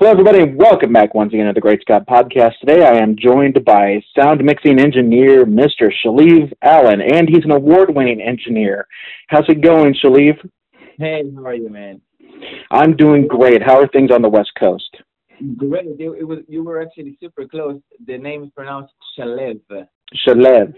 Hello, everybody, welcome back once again to the Great Scott Podcast. Today, I am joined by sound mixing engineer Mr. Shaleev Allen, and he's an award-winning engineer. How's it going, Shaleev? Hey, how are you, man? I'm doing great. How are things on the West Coast? Great. It, it was you were actually super close. The name is pronounced Shalev. Shalev.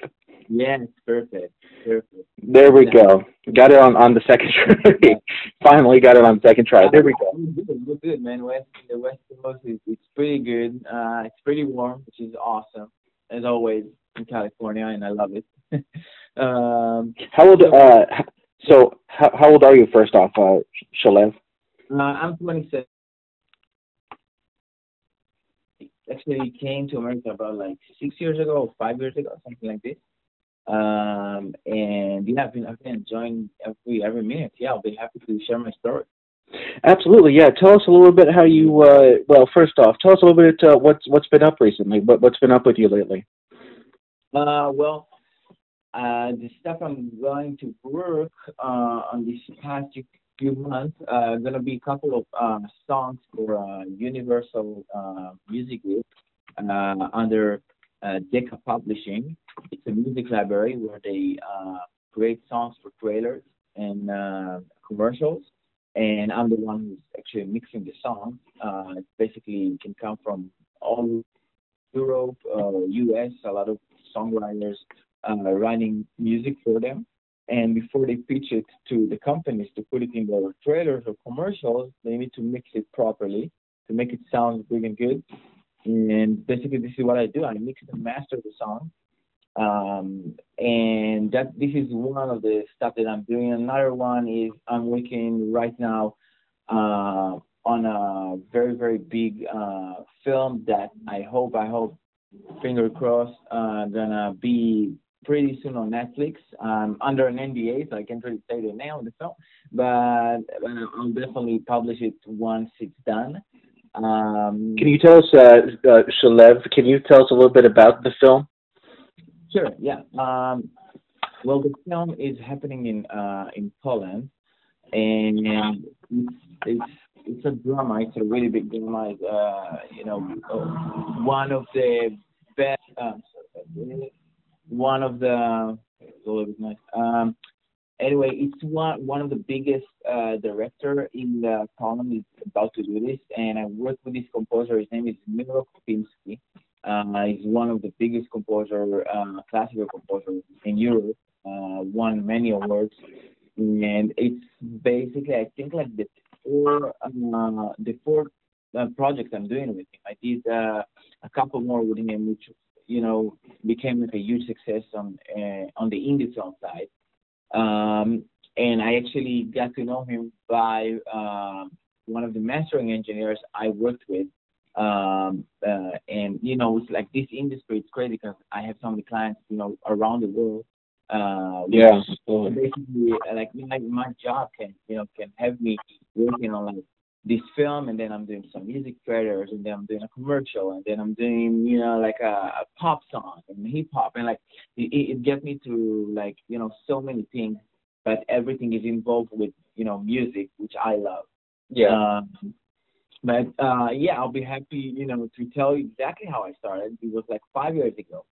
Yes, perfect. Perfect. There we go. Got it on, on the second try. Finally got it on the second try. There we go. Good, good, good, man. West, the West Coast is it's pretty good. Uh, it's pretty warm, which is awesome, as always in California, and I love it. um, How old? Uh, so how, how old are you? First off, uh, Shalev. uh, I'm 27. Actually, came to America about like six years ago, or five years ago, something like this. Um, and yeah, I've been I've been enjoying every every minute. Yeah, I'll be happy to share my story. Absolutely, yeah. Tell us a little bit how you. Uh, well, first off, tell us a little bit uh, what's what's been up recently. What what's been up with you lately? Uh, well, uh, the stuff I'm going to work uh, on this past few months uh, gonna be a couple of uh, songs for uh, Universal uh, Music Group uh, under uh, Decca Publishing. It's a music library where they uh, create songs for trailers and uh, commercials. And I'm the one who's actually mixing the songs. Uh, it basically can come from all Europe, uh, US, a lot of songwriters uh, writing music for them. And before they pitch it to the companies to put it in their trailers or commercials, they need to mix it properly to make it sound big and good. And basically, this is what I do. I mix and master the song. Um, and that this is one of the stuff that I'm doing. Another one is I'm working right now uh, on a very very big uh, film that I hope I hope finger crossed uh, gonna be pretty soon on Netflix. Um, under an NDA, so I can't really say the name of the film, but I'll definitely publish it once it's done. Um, Can you tell us, uh, uh, Shalev? Can you tell us a little bit about the film? Sure. Yeah. Um, well, the film is happening in uh, in Poland, and it's, it's it's a drama. It's a really big drama. It's, uh, you know, uh, one of the best. Um, one of the. It's a little bit nice. Um, anyway, it's one one of the biggest uh, director in the Poland is about to do this, and I work with this composer. His name is Miro Kopinski. Uh, he's one of the biggest composer, uh, classical composers in Europe. Uh, won many awards, and it's basically I think like the four uh, the four projects I'm doing with him. I did a couple more with him, which you know became like a huge success on on the indie film side. Um, and I actually got to know him by uh, one of the mastering engineers I worked with. Um, uh, and you know, it's like this industry, it's crazy because I have so many clients, you know, around the world. Uh, Yeah. basically, like my my job can, you know, can have me working on like this film, and then I'm doing some music trailers, and then I'm doing a commercial, and then I'm doing, you know, like a, a pop song and hip hop, and like it, it gets me to like, you know, so many things, but everything is involved with, you know, music, which I love. Yeah um, but uh, yeah, I'll be happy, you know, to tell you exactly how I started. It was like five years ago,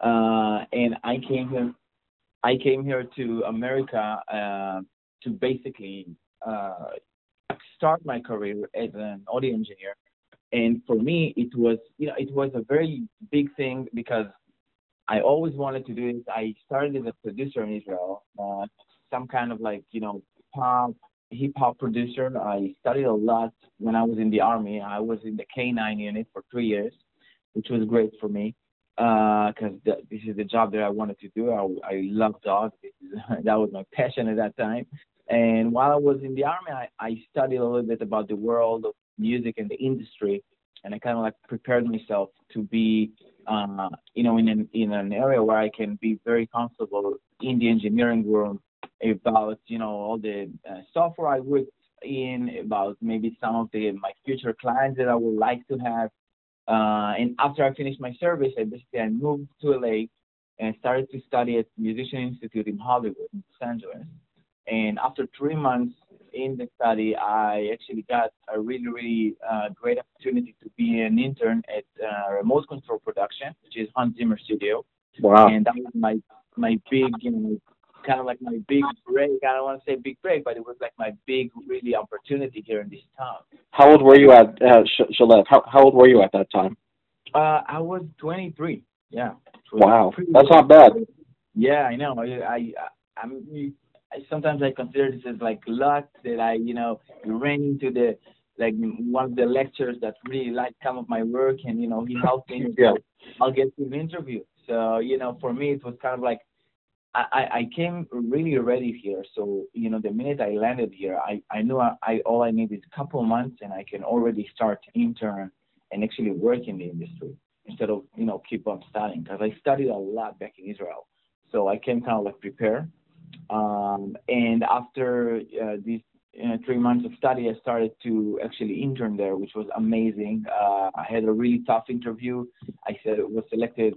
uh, and I came here. I came here to America uh, to basically uh, start my career as an audio engineer. And for me, it was, you know, it was a very big thing because I always wanted to do it. I started as a producer in Israel, uh, some kind of like, you know, pop, hip hop producer. I studied a lot when I was in the army. I was in the K9 unit for three years, which was great for me because th- this is the job that I wanted to do. I, I love dogs. That was my passion at that time. And while I was in the army, I, I studied a little bit about the world of music and the industry, and I kind of like prepared myself to be, uh, you know, in an in an area where I can be very comfortable in the engineering room about, you know, all the uh, software I worked in, about maybe some of the my future clients that I would like to have. Uh, and after I finished my service, I basically I moved to LA and started to study at Musician Institute in Hollywood, in Los Angeles. And after three months in the study, I actually got a really, really uh, great opportunity to be an intern at uh, Remote Control Production, which is Hans Zimmer Studio. Wow. And that was my my big, you know, kind of like my big break. I don't want to say big break, but it was like my big, really opportunity here in this town. How old were you at uh, Sh- Shalev? How, how old were you at that time? Uh, I was 23. Yeah. Wow, that's not bad. Yeah, I know. I, I I'm I, sometimes I consider this as like luck that I, you know, ran into the like one of the lecturers that really liked some of my work, and you know, he helped me. Yeah. I'll get to an interview. So you know, for me, it was kind of like I, I came really ready here. So you know, the minute I landed here, I I knew I, I all I need is a couple of months, and I can already start intern and actually work in the industry instead of you know keep on studying because I studied a lot back in Israel. So I came kind of like prepare. Um, and after uh, these uh, three months of study, I started to actually intern there, which was amazing. Uh, I had a really tough interview. I said was selected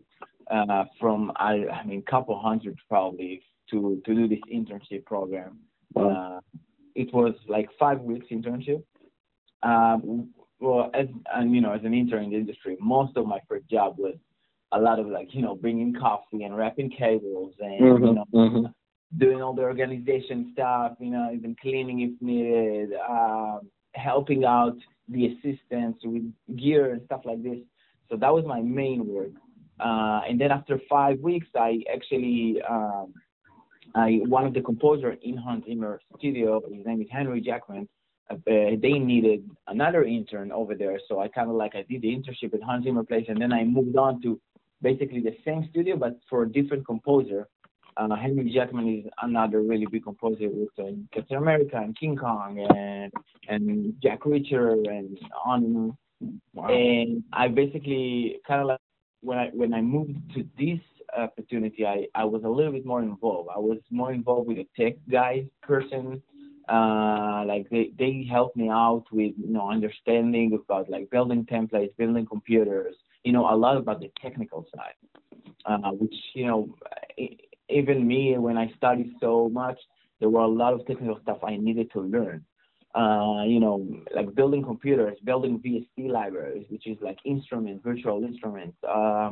uh, from I, I mean, couple hundred probably to to do this internship program. Uh, it was like five weeks internship. Um, well, as and you know, as an intern in the industry, most of my first job was a lot of like you know bringing coffee and wrapping cables and Mm-hmm, you know mm-hmm. Doing all the organization stuff, you know, even cleaning if needed, um, helping out the assistants with gear and stuff like this. So that was my main work. Uh, and then after five weeks, I actually, um, I one of the composer in Hans Zimmer studio, his name is Henry Jackman. Uh, they needed another intern over there, so I kind of like I did the internship at Hans Zimmer place, and then I moved on to basically the same studio but for a different composer. Uh, Henry Jackman is another really big composer with uh, Captain America and King Kong and and Jack Reacher and on. Wow. And I basically kind of like when I when I moved to this opportunity, I I was a little bit more involved. I was more involved with the tech guys person. Uh, like they they helped me out with you know understanding about like building templates, building computers. You know a lot about the technical side, uh, which you know even me when I studied so much, there were a lot of technical stuff I needed to learn. Uh, you know, like building computers, building VST libraries, which is like instrument, virtual instruments, uh,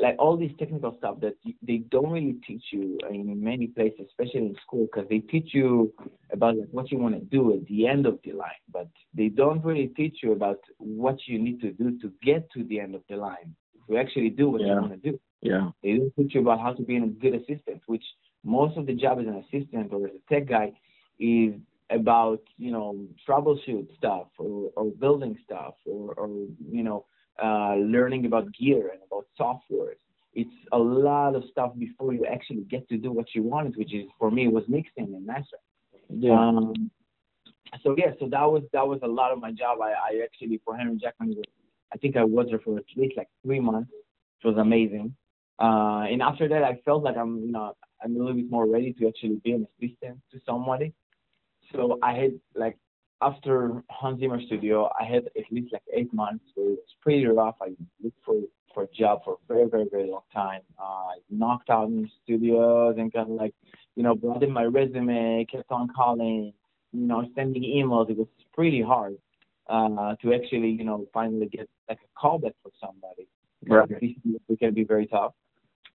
like all this technical stuff that they don't really teach you in many places, especially in school, because they teach you about like, what you want to do at the end of the line, but they don't really teach you about what you need to do to get to the end of the line to actually do what Yeah. you want to do. Yeah. They don't teach you about how to be a good assistant, which most of the job as an assistant or as a tech guy is about, you know, troubleshoot stuff or, or building stuff or, or you know, uh, learning about gear and about software. It's a lot of stuff before you actually get to do what you wanted, which is for me was mixing and mastering. Yeah. Um, so yeah, so that was that was a lot of my job. I, I actually for Henry Jackman, was- I think I was there for at least like three months, which was amazing. Uh, and after that, I felt like I'm you know I'm a little bit more ready to actually be an assistant to somebody. So I had like after Hans Zimmer Studio, I had at least like eight months where it was pretty rough. I looked for for a job for a very very very long time. Uh, I knocked out in studios and kind of like you know brought in my resume, kept on calling, you know sending emails. It was pretty hard uh, to actually you know finally get like a callback for somebody. Right. It can be very tough.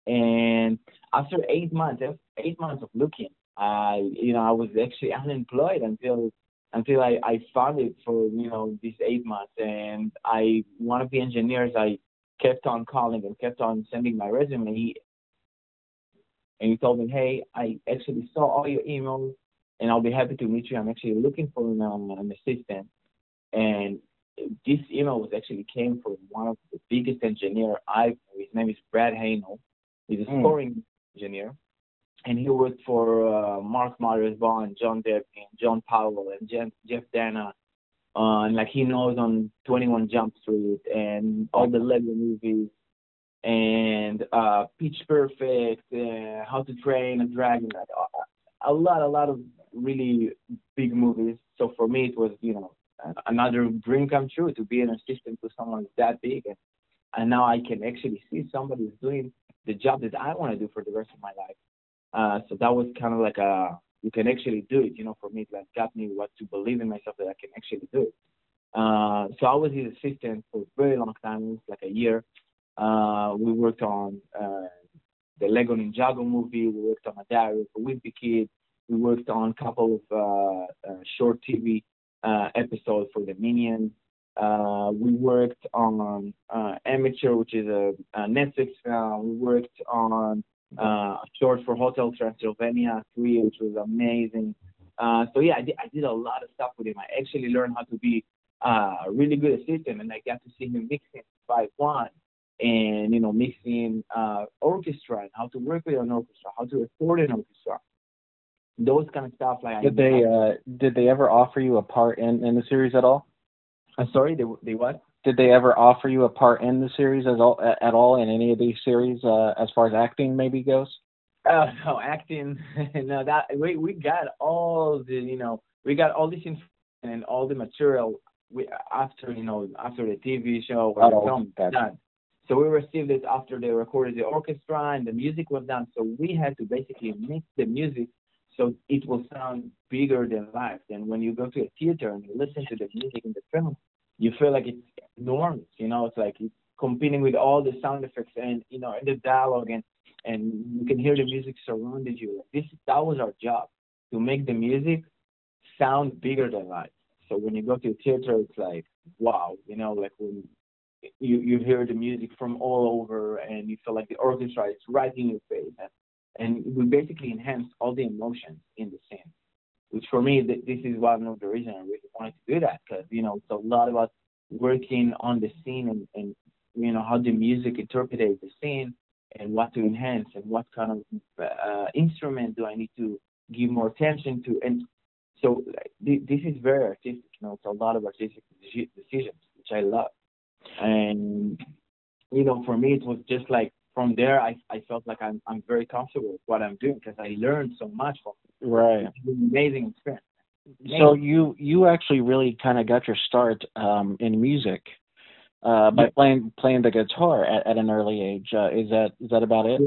And after eight months, eight months of looking, I, you know, I was actually unemployed until until I, I found it for you know these eight months. And I, one of the engineers, I kept on calling and kept on sending my resume. He, and he told me, hey, I actually saw all your emails, and I'll be happy to meet you. I'm actually looking for an, um, an assistant. And this email was actually came from one of the biggest engineer I've His name is Brad Haehnel. He's a Mm. scoring engineer, and he worked for uh, Mark Mothersbaugh, John Depp, and John Powell, and Jeff, Jeff Danna. Uh, and like he knows on 21 Jump Street and all the Lego movies and uh, Pitch Perfect, uh, How to Train a Dragon, a lot, a lot of really big movies. So for me, it was you know another dream come true to be an assistant to someone that big, and, and now I can actually see somebody who's doing the job that I want to do for the rest of my life. Uh, so that was kind of like a you can actually do it. You know, for me, it that got me what to believe in myself that I can actually do it. Uh, so I was his assistant for a very long time, it was like a year. Uh, we worked on uh, the Lego Ninjago movie. We worked on a diary a Wimpy Kid. We worked on a couple of uh, uh, short TV uh, episodes for the Minions. Uh, we worked on uh, Amateur, which is a, a Netflix film. We worked on uh, a short for Hotel Transylvania 3, which was amazing. Uh, so yeah, I did, I did a lot of stuff with him. I actually learned how to be uh, a really good assistant, and I got to see him mixing five one and you know mixing uh, orchestra and how to work with an orchestra, how to record an orchestra, those kind of stuff. Like did they uh, did they ever offer you a part in in the series at all? I'm sorry, they they what? Did they ever offer you a part in the series as all at all in any of these series uh, as far as acting maybe goes? Uh, no, acting. no, that we we got all the you know we got all this information and all the material we after you know after the TV show or the film done. So we received it after they recorded the orchestra and the music was done. So we had to basically mix the music so it will sound bigger than life. And when you go to a theater and you listen to the music in the film, you feel like it's enormous. You know, it's like it's competing with all the sound effects and you know and the dialogue and and you can hear the music surrounded you. This that was our job to make the music sound bigger than life. So when you go to a theater, it's like wow, you know, like when you you hear the music from all over and you feel like the orchestra is right in your face and and we basically enhance all the emotions in the scene. Which for me, th- this is one of the reasons I really wanted to do that because you know it's a lot about working on the scene and, and you know how the music interprets the scene and what to enhance and what kind of uh, instrument do I need to give more attention to. And so th- this is very artistic. You know, it's a lot of artistic decisions, which I love. And you know, for me, it was just like from there, I, I felt like I'm I'm very comfortable with what I'm doing because I learned so much from it. Right. It's an amazing experience. Amazing. So you you actually really kind of got your start um, in music uh, by yeah. playing playing the guitar at, at an early age. Uh, is that is that about it?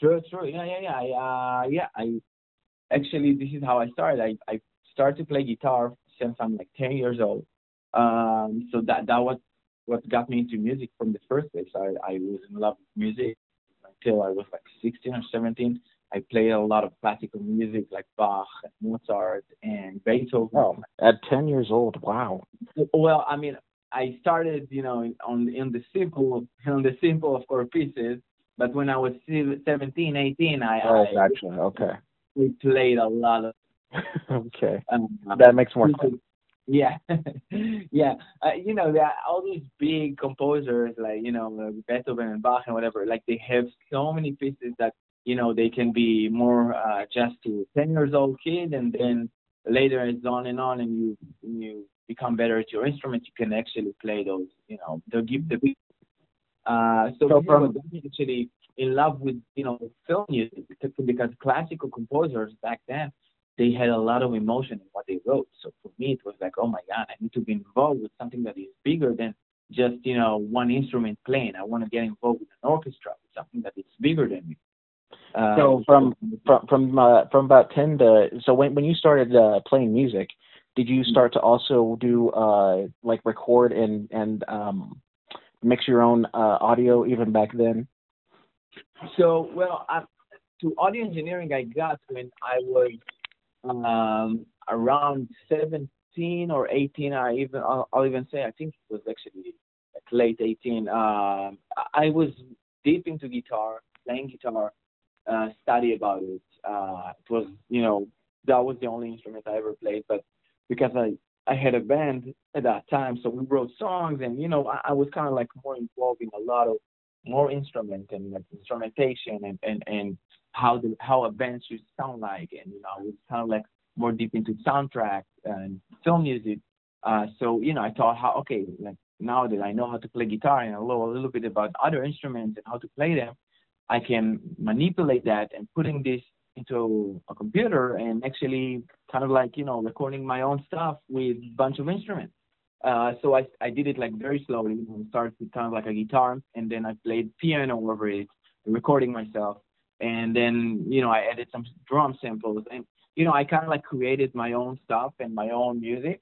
Sure, sure. Yeah, yeah, yeah. I, uh, yeah, I actually this is how I started. I I started to play guitar since I'm like 10 years old. Um, so that that was what got me into music from the first place. I, I was in love with music until I was like 16 or 17. I played a lot of classical music like Bach, and Mozart, and Beethoven. Oh, at 10 years old, wow. Well, I mean, I started, you know, on in the simple, on the simple of course pieces. But when I was 17, 18, I, oh, I actually, okay. We played a lot of. okay, um, that makes more sense. Yeah, yeah. Uh, you know, that all these big composers like you know Beethoven and Bach and whatever, like they have so many pieces that you know they can be more uh, just to ten years old kid, and then later it's on and on, and you you become better at your instrument, you can actually play those. You know, they'll give the big. Uh, so, So from- actually in love with you know film music because classical composers back then they had a lot of emotion in what they wrote. So for me, it was like, oh my God, I need to be involved with something that is bigger than just you know one instrument playing. I want to get involved with an orchestra, with something that is bigger than me. Uh, So from from from uh, from about 10 to so when when you started uh, playing music, did you start to also do uh, like record and and um, mix your own uh, audio even back then? So, well, I, to audio engineering, I got when I was um, around 17 or 18. I even I'll, I'll even say I think it was actually like late 18. Um, I was deep into guitar, playing guitar, uh, study about it. Uh, it was you know that was the only instrument I ever played, but because I I had a band at that time, so we wrote songs, and you know I, I was kind of like more involved in a lot of more instrument and like instrumentation and and and how the how a band should sound like and you know I was kind of like more deep into soundtrack and film music. Uh so you know I thought how okay like now that I know how to play guitar and I know a little bit about other instruments and how to play them. I can manipulate that and putting this into a computer and actually kind of like you know recording my own stuff with a bunch of instruments. Uh, so I, I did it like very slowly. I started with kind of like a guitar, and then I played piano over it, recording myself, and then you know I added some drum samples, and you know, I kind of like created my own stuff and my own music.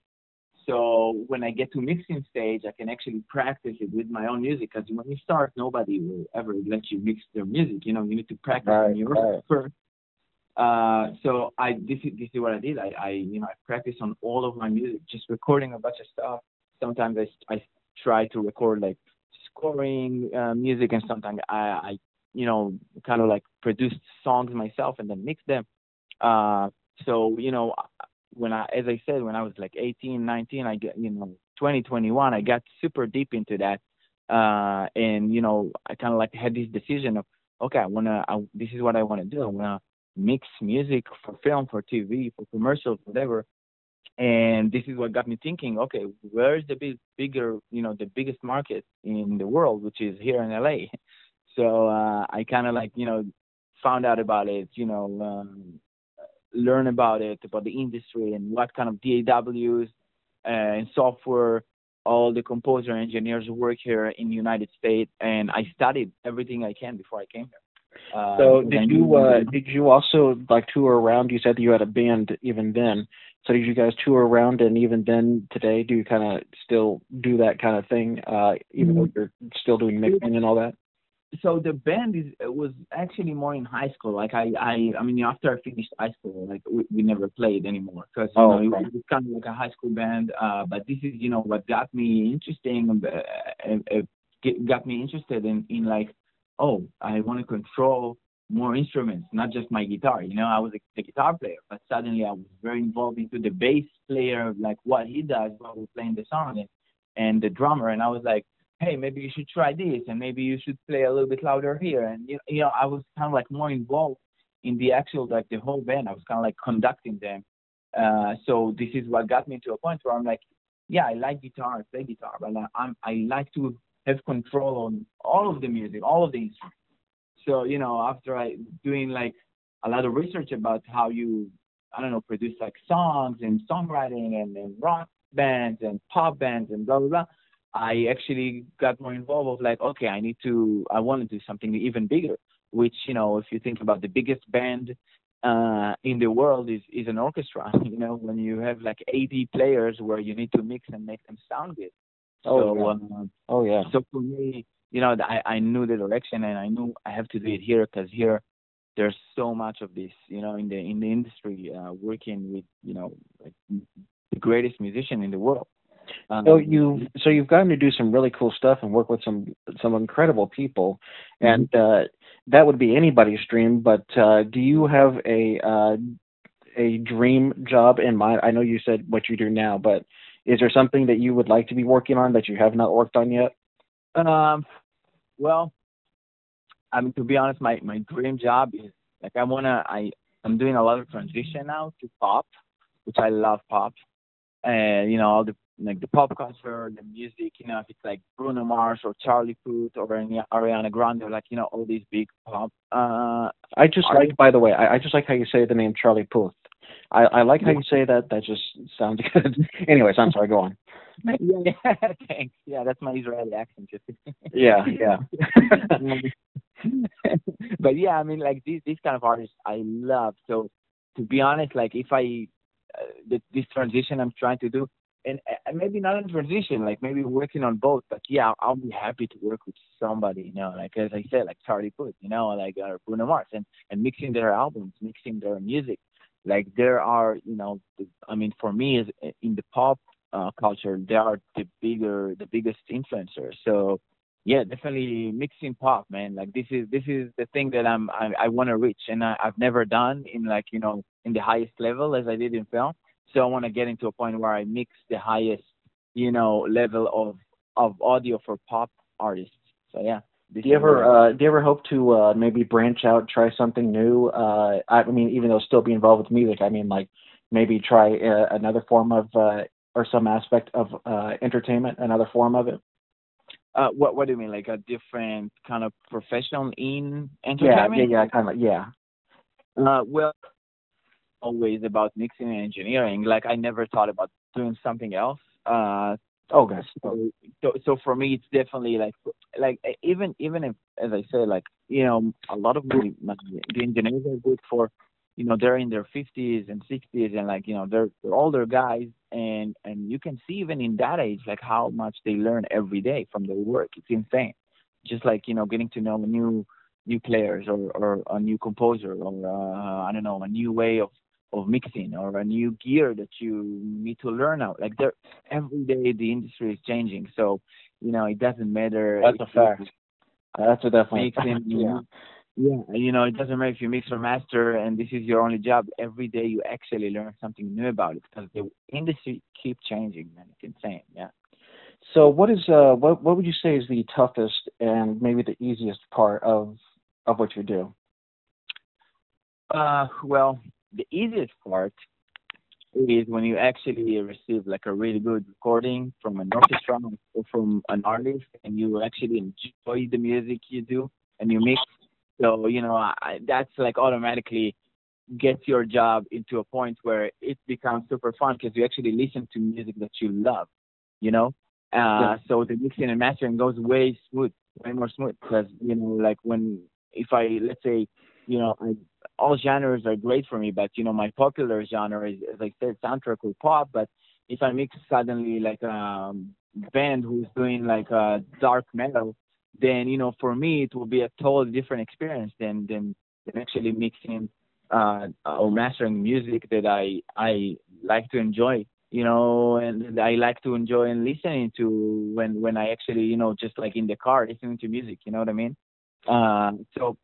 So when I get to mixing stage, I can actually practice it with my own music. Because when you start, nobody will ever let you mix their music. You know, you need to practice Right, on your right. first. Uh, so I this is this is what I did. I, I you know I practice on all of my music, just recording a bunch of stuff. Sometimes I I try to record like scoring uh, music, and sometimes I I you know kind of like produce songs myself and then mix them. Uh, so you know when I as I said when I was like 18, 19, I get you know 20, 21, I got super deep into that. Uh, and you know I kind of like had this decision of okay, I wanna I, this is what I want to do. I wanna mix music for film, for TV, for commercials, whatever. And this is what got me thinking, okay, where's the big, bigger, you know, the biggest market in the world, which is here in LA. So uh, I kind of like, you know, found out about it, you know, um, learn about it, about the industry and what kind of DAWs uh, and software all the composer engineers work here in the United States, and I studied everything I can before I came here. Uh, So did you uh, did you also like tour around? You said that you had a band even then. So did you guys tour around and even then today do you kind of still do that kind of thing uh, even though you're still doing mixing and all that? So the band is it was actually more in high school. Like I I I mean after I finished high school, like we, we never played anymore because you Oh, know it, okay. was- it was kind of like a high school band. Uh, but this is you know what got me interesting. Uh, uh, uh, got me interested in in like oh I want to control more instruments, not just my guitar. You know I was a, the guitar player, but suddenly I was very involved into the bass player, like what he does while we're playing the song, and and the drummer, and I was like hey, maybe you should try this, and maybe you should play a little bit louder here. And you know, I was kind of like more involved in the actual like the whole band. I was kind of like conducting them. Uh, so this is what got me to a point where I'm like, yeah, I like guitar, I play guitar, but I- I'm I like to have control on all of the music, all of the instruments. So you know, after I doing like a lot of research about how you I don't know produce like songs and songwriting and, and rock bands and pop bands and blah blah blah. I actually got more involved of like, okay, I need to, I want to do something even bigger. Which you know, if you think about the biggest band uh, in the world is is an orchestra. You know, when you have like 80 players where you need to mix and make them sound good. Oh, so, yeah. um, Oh yeah. so for me, you know, I I knew the direction and I knew I have to do it here because here there's so much of this, you know, in the in the industry, uh, working with you know like the greatest musician in the world. Um, So you so you've gotten to do some really cool stuff and work with some some incredible people, and uh, that would be anybody's dream. But uh, do you have a uh, a dream job in mind? I know you said what you do now, but is there something that you would like to be working on that you have not worked on yet? Um, well, I mean, to be honest, my my dream job is like I wanna I I'm doing a lot of transition now to pop, which I love pop, and you know all the like the pop culture, the music, you know, if it's like Bruno Mars or Charlie Puth or any Ariana Grande, or like you know all these big pop. Uh, I just like, by the way, I, I just like how you say the name Charlie Puth. I, I like how you say that. That just sounds good. Anyways, I'm sorry. Go on. yeah, thanks. Yeah, that's my Israeli accent. Just Yeah, yeah. but yeah, I mean, like these these kind of artists I love. So to be honest, like if I uh, this transition I'm trying to do, and, maybe not a transition, like maybe working on both. But yeah, I'll, be happy to work with somebody, you know, like as I said, like Charlie Puth, you know, like uh, Bruno Mars, and and mixing their albums, mixing their music. Like there are, you know, I mean, for me, is in the pop uh, culture, they are the bigger, the biggest influencers. So yeah, definitely mixing pop, man. Like this is this is the thing that I'm I, I want to reach, and I, I've never done in like you know in the highest level as I did in film. So I want to get into a point where I mix the highest, you know, level of of audio for pop artists. So yeah. Do you ever uh, do you ever hope to uh, maybe branch out, try something new? Uh, I mean, even though still be involved with music, I mean, like maybe try uh, another form of uh, or some aspect of uh, entertainment, another form of it. uh, what what do you mean? Like a different kind of professional in Yeah, entertainment? yeah, yeah, kind of, yeah. Uh, well, always about mixing and engineering. Like I never thought about doing something else. Uh, Oh, gosh. so, so so for me, it's definitely like like even even if as I say like you know a lot of my, my the engineers are good for, you know they're in their 50s and 60s and like you know they're they're older guys and and you can see even in that age like how much they learn every day from their work it's insane just like you know getting to know new new players or or a new composer or uh, I don't know a new way of of mixing or a new gear that you need to learn out like there every day the industry is changing so you know it doesn't matter that's a fact that's a definitely mixing, yeah yeah, you know, it doesn't matter if you mix or master and this is your only job. Every day you actually learn something new about it because the industry keep changing, man. It's insane. Yeah. So, what is uh, what what would you say is the toughest and maybe the easiest part of of what you do? Uh, well, the easiest part is when you actually receive like a really good recording from an orchestra or from an artist, and you actually enjoy the music you do, and you mix so you know I, that's like automatically gets your job into a point where it becomes super fun because you actually listen to music that you love, you know. Uh, yeah. So the mixing and mastering goes way smooth, way more smooth because you know like when if I let's say you know I, all genres are great for me, but you know my popular genre is as I said soundtrack or pop, but if I mix suddenly like a um, band who's doing like a dark metal then you know for me it will be a totally different experience than than, than actually mixing uh, or mastering music that I I like to enjoy you know and I like to enjoy and listening to when when I actually you know just like in the car listening to music you know what I mean? Uh, so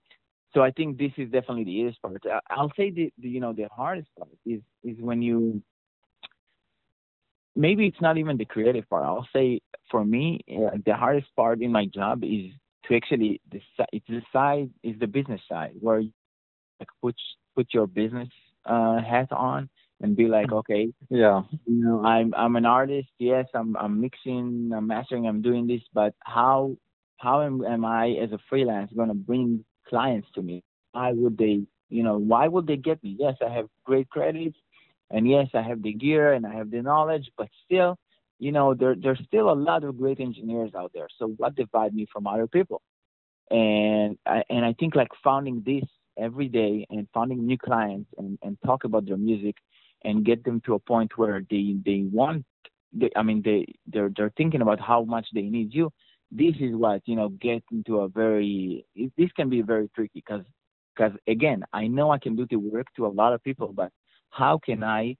so I think this is definitely the easiest part I'll say the, the you know the hardest part is is when you maybe it's not even the creative part. I'll say for me, uh, the hardest part in my job is to actually decide. It's the side is the business side where you like put put your business uh, hat on and be like, okay, yeah, you know, I'm I'm an artist. Yes, I'm I'm mixing, I'm mastering, I'm doing this, but how how am, am I as a freelance going to bring clients to me? Why would they, you know, why would they get me? Yes, I have great credits. And yes, I have the gear and I have the knowledge, but still, you know, there there's still a lot of great engineers out there. So what divide me from other people? And I, and I think like founding this every day and finding new clients and, and talk about their music and get them to a point where they they want they, I mean they they're they're thinking about how much they need you. This is what you know get into a very this can be very tricky because because again I know I can do the work to a lot of people, but how can I,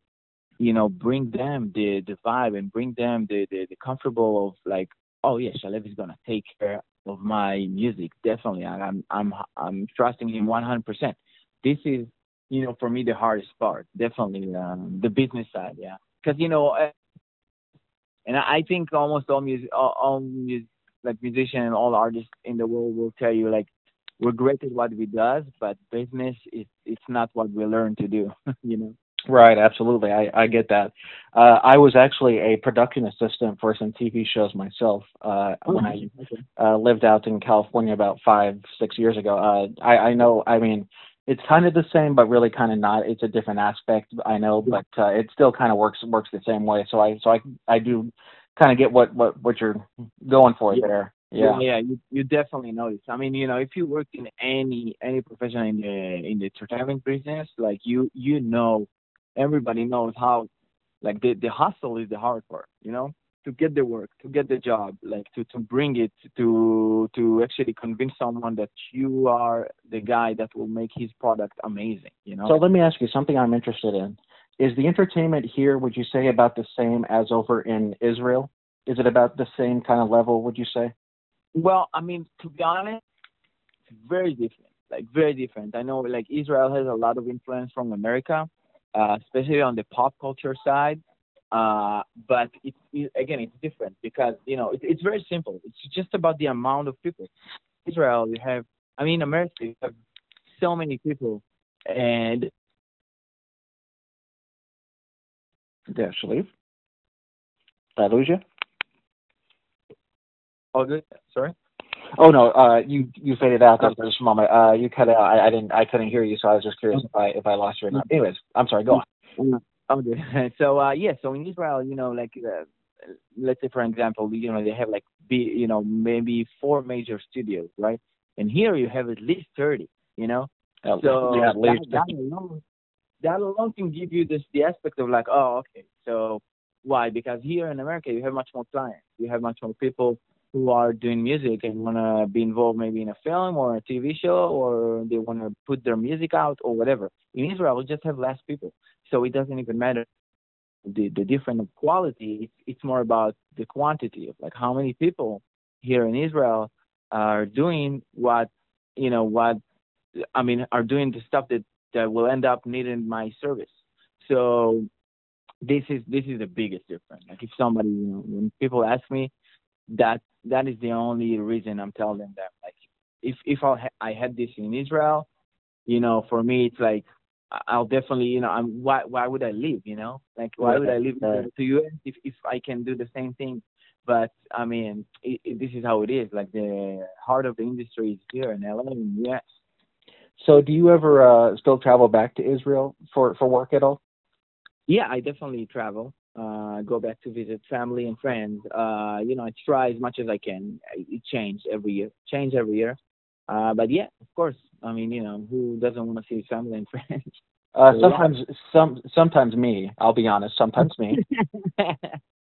you know, bring them the the vibe and bring them the the, the comfortable of like, oh yeah, Shalev is gonna take care of my music definitely. I'm I'm I'm trusting him 100%. This is you know for me the hardest part, definitely um, the business side, yeah, because you know. Uh, and I think almost all music, all, all music, like musician and all artists in the world will tell you like we're great at what we does, but business is it's not what we learn to do, you know. Right, absolutely. I, I get that. Uh, I was actually a production assistant for some TV shows myself uh, oh, when I uh, lived out in California about five, six years ago. Uh, I, I know, I mean, it's kind of the same, but really kind of not. It's a different aspect, I know, but uh, it still kind of works works the same way. So I so I I do kind of get what what what you're going for yeah. there. Yeah, yeah, you you definitely notice. I mean, you know, if you work in any any profession in the in the entertainment business, like you you know everybody knows how like the the hustle is the hard part you know to get the work to get the job like to to bring it to to actually convince someone that you are the guy that will make his product amazing you know so let me ask you something i'm interested in is the entertainment here would you say about the same as over in israel is it about the same kind of level would you say well i mean to be honest it's very different like very different i know like israel has a lot of influence from america uh, especially on the pop culture side. Uh, but it's it, again, it's different because you know it, it's very simple. It's just about the amount of people. Israel, you have, I mean, America, you have so many people, and yeah, Shalif, did I lose you? Oh, good. Sorry. Oh no, uh, you you faded out there for just a moment. Uh, you cut out. I, I didn't. I couldn't hear you, so I was just curious if I if I lost you or not. Anyways, I'm sorry. Go on. Okay. So uh, yeah. So in Israel, you know, like uh, let's say for example, you know, they have like be you know maybe four major studios, right? And here you have at least thirty. You know. so yeah, at least. That, that alone, that alone can give you this the aspect of like, oh, okay, so why? Because here in America, you have much more clients. You have much more people who are doing music and want to be involved maybe in a film or a TV show or they want to put their music out or whatever. In Israel, we just have less people. So it doesn't even matter the, the different quality. It's, it's more about the quantity of like how many people here in Israel are doing what, you know, what, I mean, are doing the stuff that, that will end up needing my service. So this is this is the biggest difference. Like if somebody, you know, when people ask me, that that is the only reason I'm telling them that. Like if if I ha- I had this in Israel, you know, for me it's like I'll definitely, you know, I'm why why would I leave? You know, like why would I leave to US if if I can do the same thing? But I mean, it, it, this is how it is. Like the heart of the industry is here in LA and US. So, do you ever uh, still travel back to Israel for for work at all? Yeah, I definitely travel. Uh, go back to visit family and friends. Uh, you know, I try as much as I can. It change every year, change every year. Uh, but yeah, of course. I mean, you know, who doesn't want to see family and friends? Uh, sometimes, some sometimes me. I'll be honest. Sometimes me.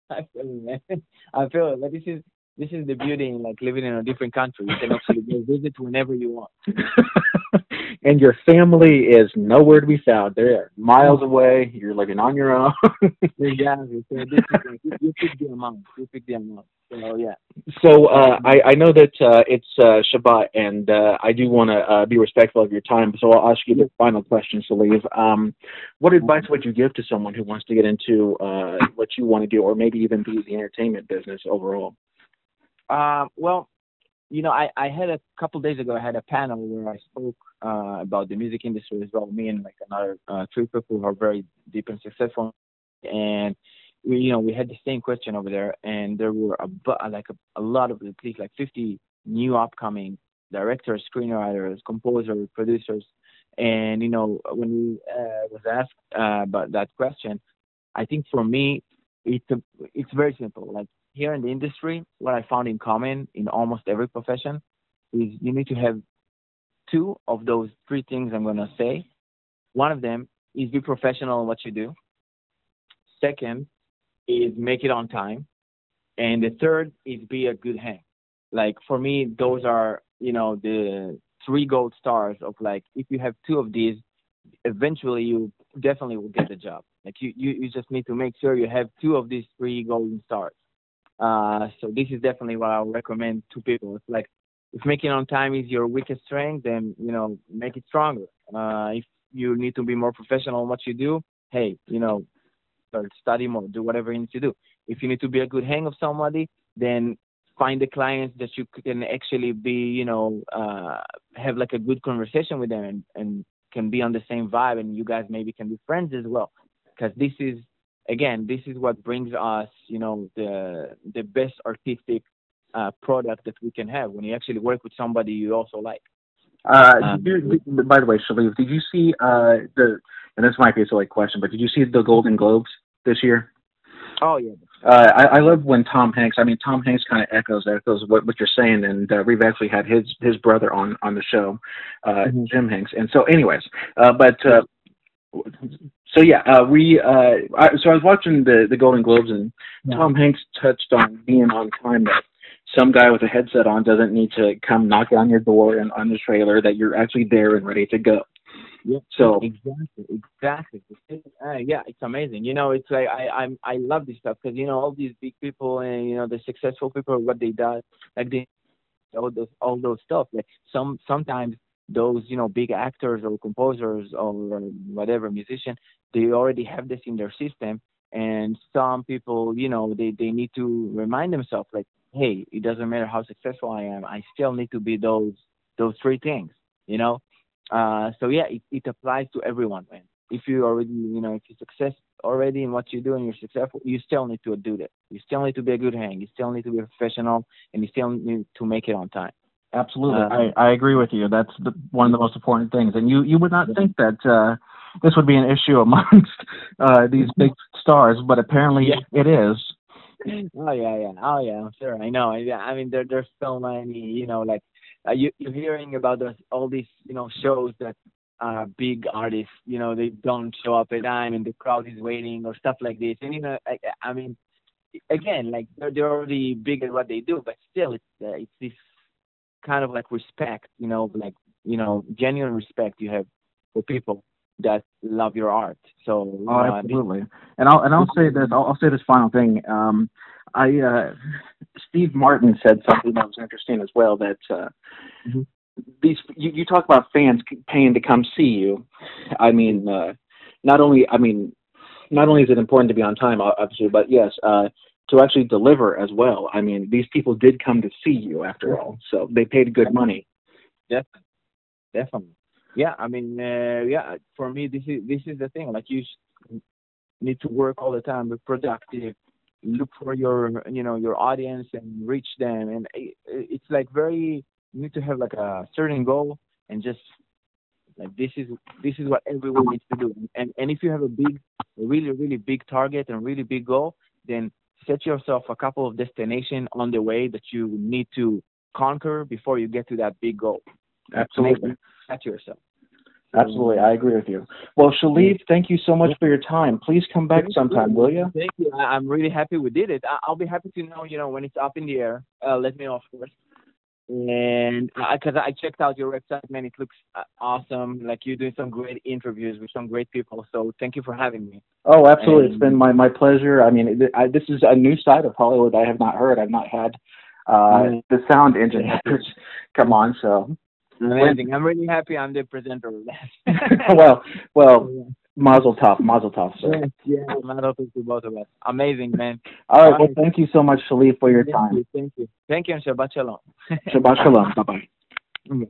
I feel it, man. I feel it. But this is this is the beauty in like living in a different country. You can actually go visit whenever you want. and your family is nowhere to be found. They're miles away. You're living on your own. exactly. So this is like, you, you pick the amount. You pick the amount. So yeah. So uh, I I know that uh, it's uh, Shabbat, and uh, I do want to uh, be respectful of your time. So I'll ask you the final question, Shalev. Um, what advice would you give to someone who wants to get into uh, what you want to do, or maybe even be the entertainment business overall? Uh, well, you know, I, I had a couple days ago, I had a panel where I spoke uh, about the music industry as well. Me and like another uh, three people who are very deep and successful, and we, you know, we had the same question over there, and there were a like a, a lot of at least like 50 new upcoming directors, screenwriters, composers, producers, and you know, when we uh, was asked uh, about that question, I think for me, it's a, it's very simple. Like here in the industry, what I found in common in almost every profession is you need to have two of those three things I'm going to say. One of them is be professional in what you do. Second is make it on time. And the third is be a good hang. Like for me, those are, you know, the three gold stars of like, if you have two of these, eventually you definitely will get the job. Like you, you, you just need to make sure you have two of these three golden stars. Uh, so this is definitely what I would recommend to people. It's like if making on time is your weakest strength, then you know make it stronger. Uh, if you need to be more professional in what you do, hey, you know, start study more, do whatever you need to do. If you need to be a good hang of somebody, then find the clients that you can actually be, you know, uh, have like a good conversation with them and, and can be on the same vibe, and you guys maybe can be friends as well. Because this is again, this is what brings us, you know, the the best artistic uh, product that we can have when you actually work with somebody you also like. Uh, um, you, by the way, Shalev, did you see uh, the? And this might be a silly question, but did you see the Golden Globes this year? Oh yeah. Uh, I, I love when Tom Hanks. I mean, Tom Hanks kind of echoes echoes what, what you're saying, and uh, we've actually had his his brother on on the show, uh, mm-hmm. Jim Hanks. And so, anyways, uh, but uh, so yeah, uh, we uh, I, so I was watching the the Golden Globes and yeah. Tom Hanks touched on being on time that some guy with a headset on doesn't need to come knock on your door and on the trailer that you're actually there and ready to go. Yeah. So exactly, exactly. Uh, yeah, it's amazing. You know, it's like I I'm I love this stuff because you know all these big people and you know the successful people what they do like they all those all those stuff like some sometimes those you know big actors or composers or whatever musician they already have this in their system. And some people you know they they need to remind themselves like hey it doesn't matter how successful i am i still need to be those those three things you know? Uh so yeah it, it applies to everyone man. If you already you know if you success already in what you do and you're successful you still need to do that. You still need to be a good hang you still need to be a professional and you still need to make it on time Absolutely, uh, I, I agree with you. That's the, one of the most important things. And you you would not think that uh, this would be an issue amongst uh, these big stars, but apparently yeah. it is. Oh yeah, yeah, oh yeah, I'm sure. I know. I, I mean, there there's so many. You know, like uh, you you're hearing about those all these you know shows that uh big artists you know they don't show up at time and the crowd is waiting or stuff like this and you know i, I mean again like they're, they're already big at what they do but still it's uh, it's this kind of like respect you know like you know genuine respect you have for people that love your art. So oh uh, absolutely. And i'll and i'll say this I'll, I'll say this final thing. Um i uh steve martin said something that was interesting as well that uh mm-hmm. these you, you talk about fans paying to come see you. I mean, uh, not only I mean, not only is it important to be on time, obviously, but yes, uh, to actually deliver as well. I mean, these people did come to see you after all, so they paid good money. Definitely, definitely. Yeah, I mean, uh, yeah. For me, this is this is the thing. Like you need to work all the time, be productive, look for your you know your audience and reach them, and it, it's like very you need to have like a certain goal and just like this is this is what everyone needs to do. And and if you have a big, really really big target and really big goal, then set yourself a couple of destinations on the way that you need to conquer before you get to that big goal. Absolutely. Set yourself. Absolutely, I agree with you. Well, Shalev, thank you so much for your time. Please come back sometime, will you? Thank you. I'm really happy we did it. I'll be happy to know, you know, when it's up in the air. Uh, let me know, of course and because I, I, checked out your website, man, it looks uh, awesome. Like you're doing some great interviews with some great people. So thank you for having me. Oh, absolutely, and, it's been my my pleasure. I mean, it, I, this is a new side of Hollywood I have not heard. I've not had uh, the sound engineers come on. So amazing. I'm really happy. I'm the presenter of well, well. Mazel tov, Mazel tov, sir. Yes, yeah, Mazel tov to both of us. Amazing, man. All right, well, thank you so much, Shalev, for your thank time. You, thank you, thank you, and Shabbat Shalom. Shabbat Shalom. Bye bye. Mm-hmm.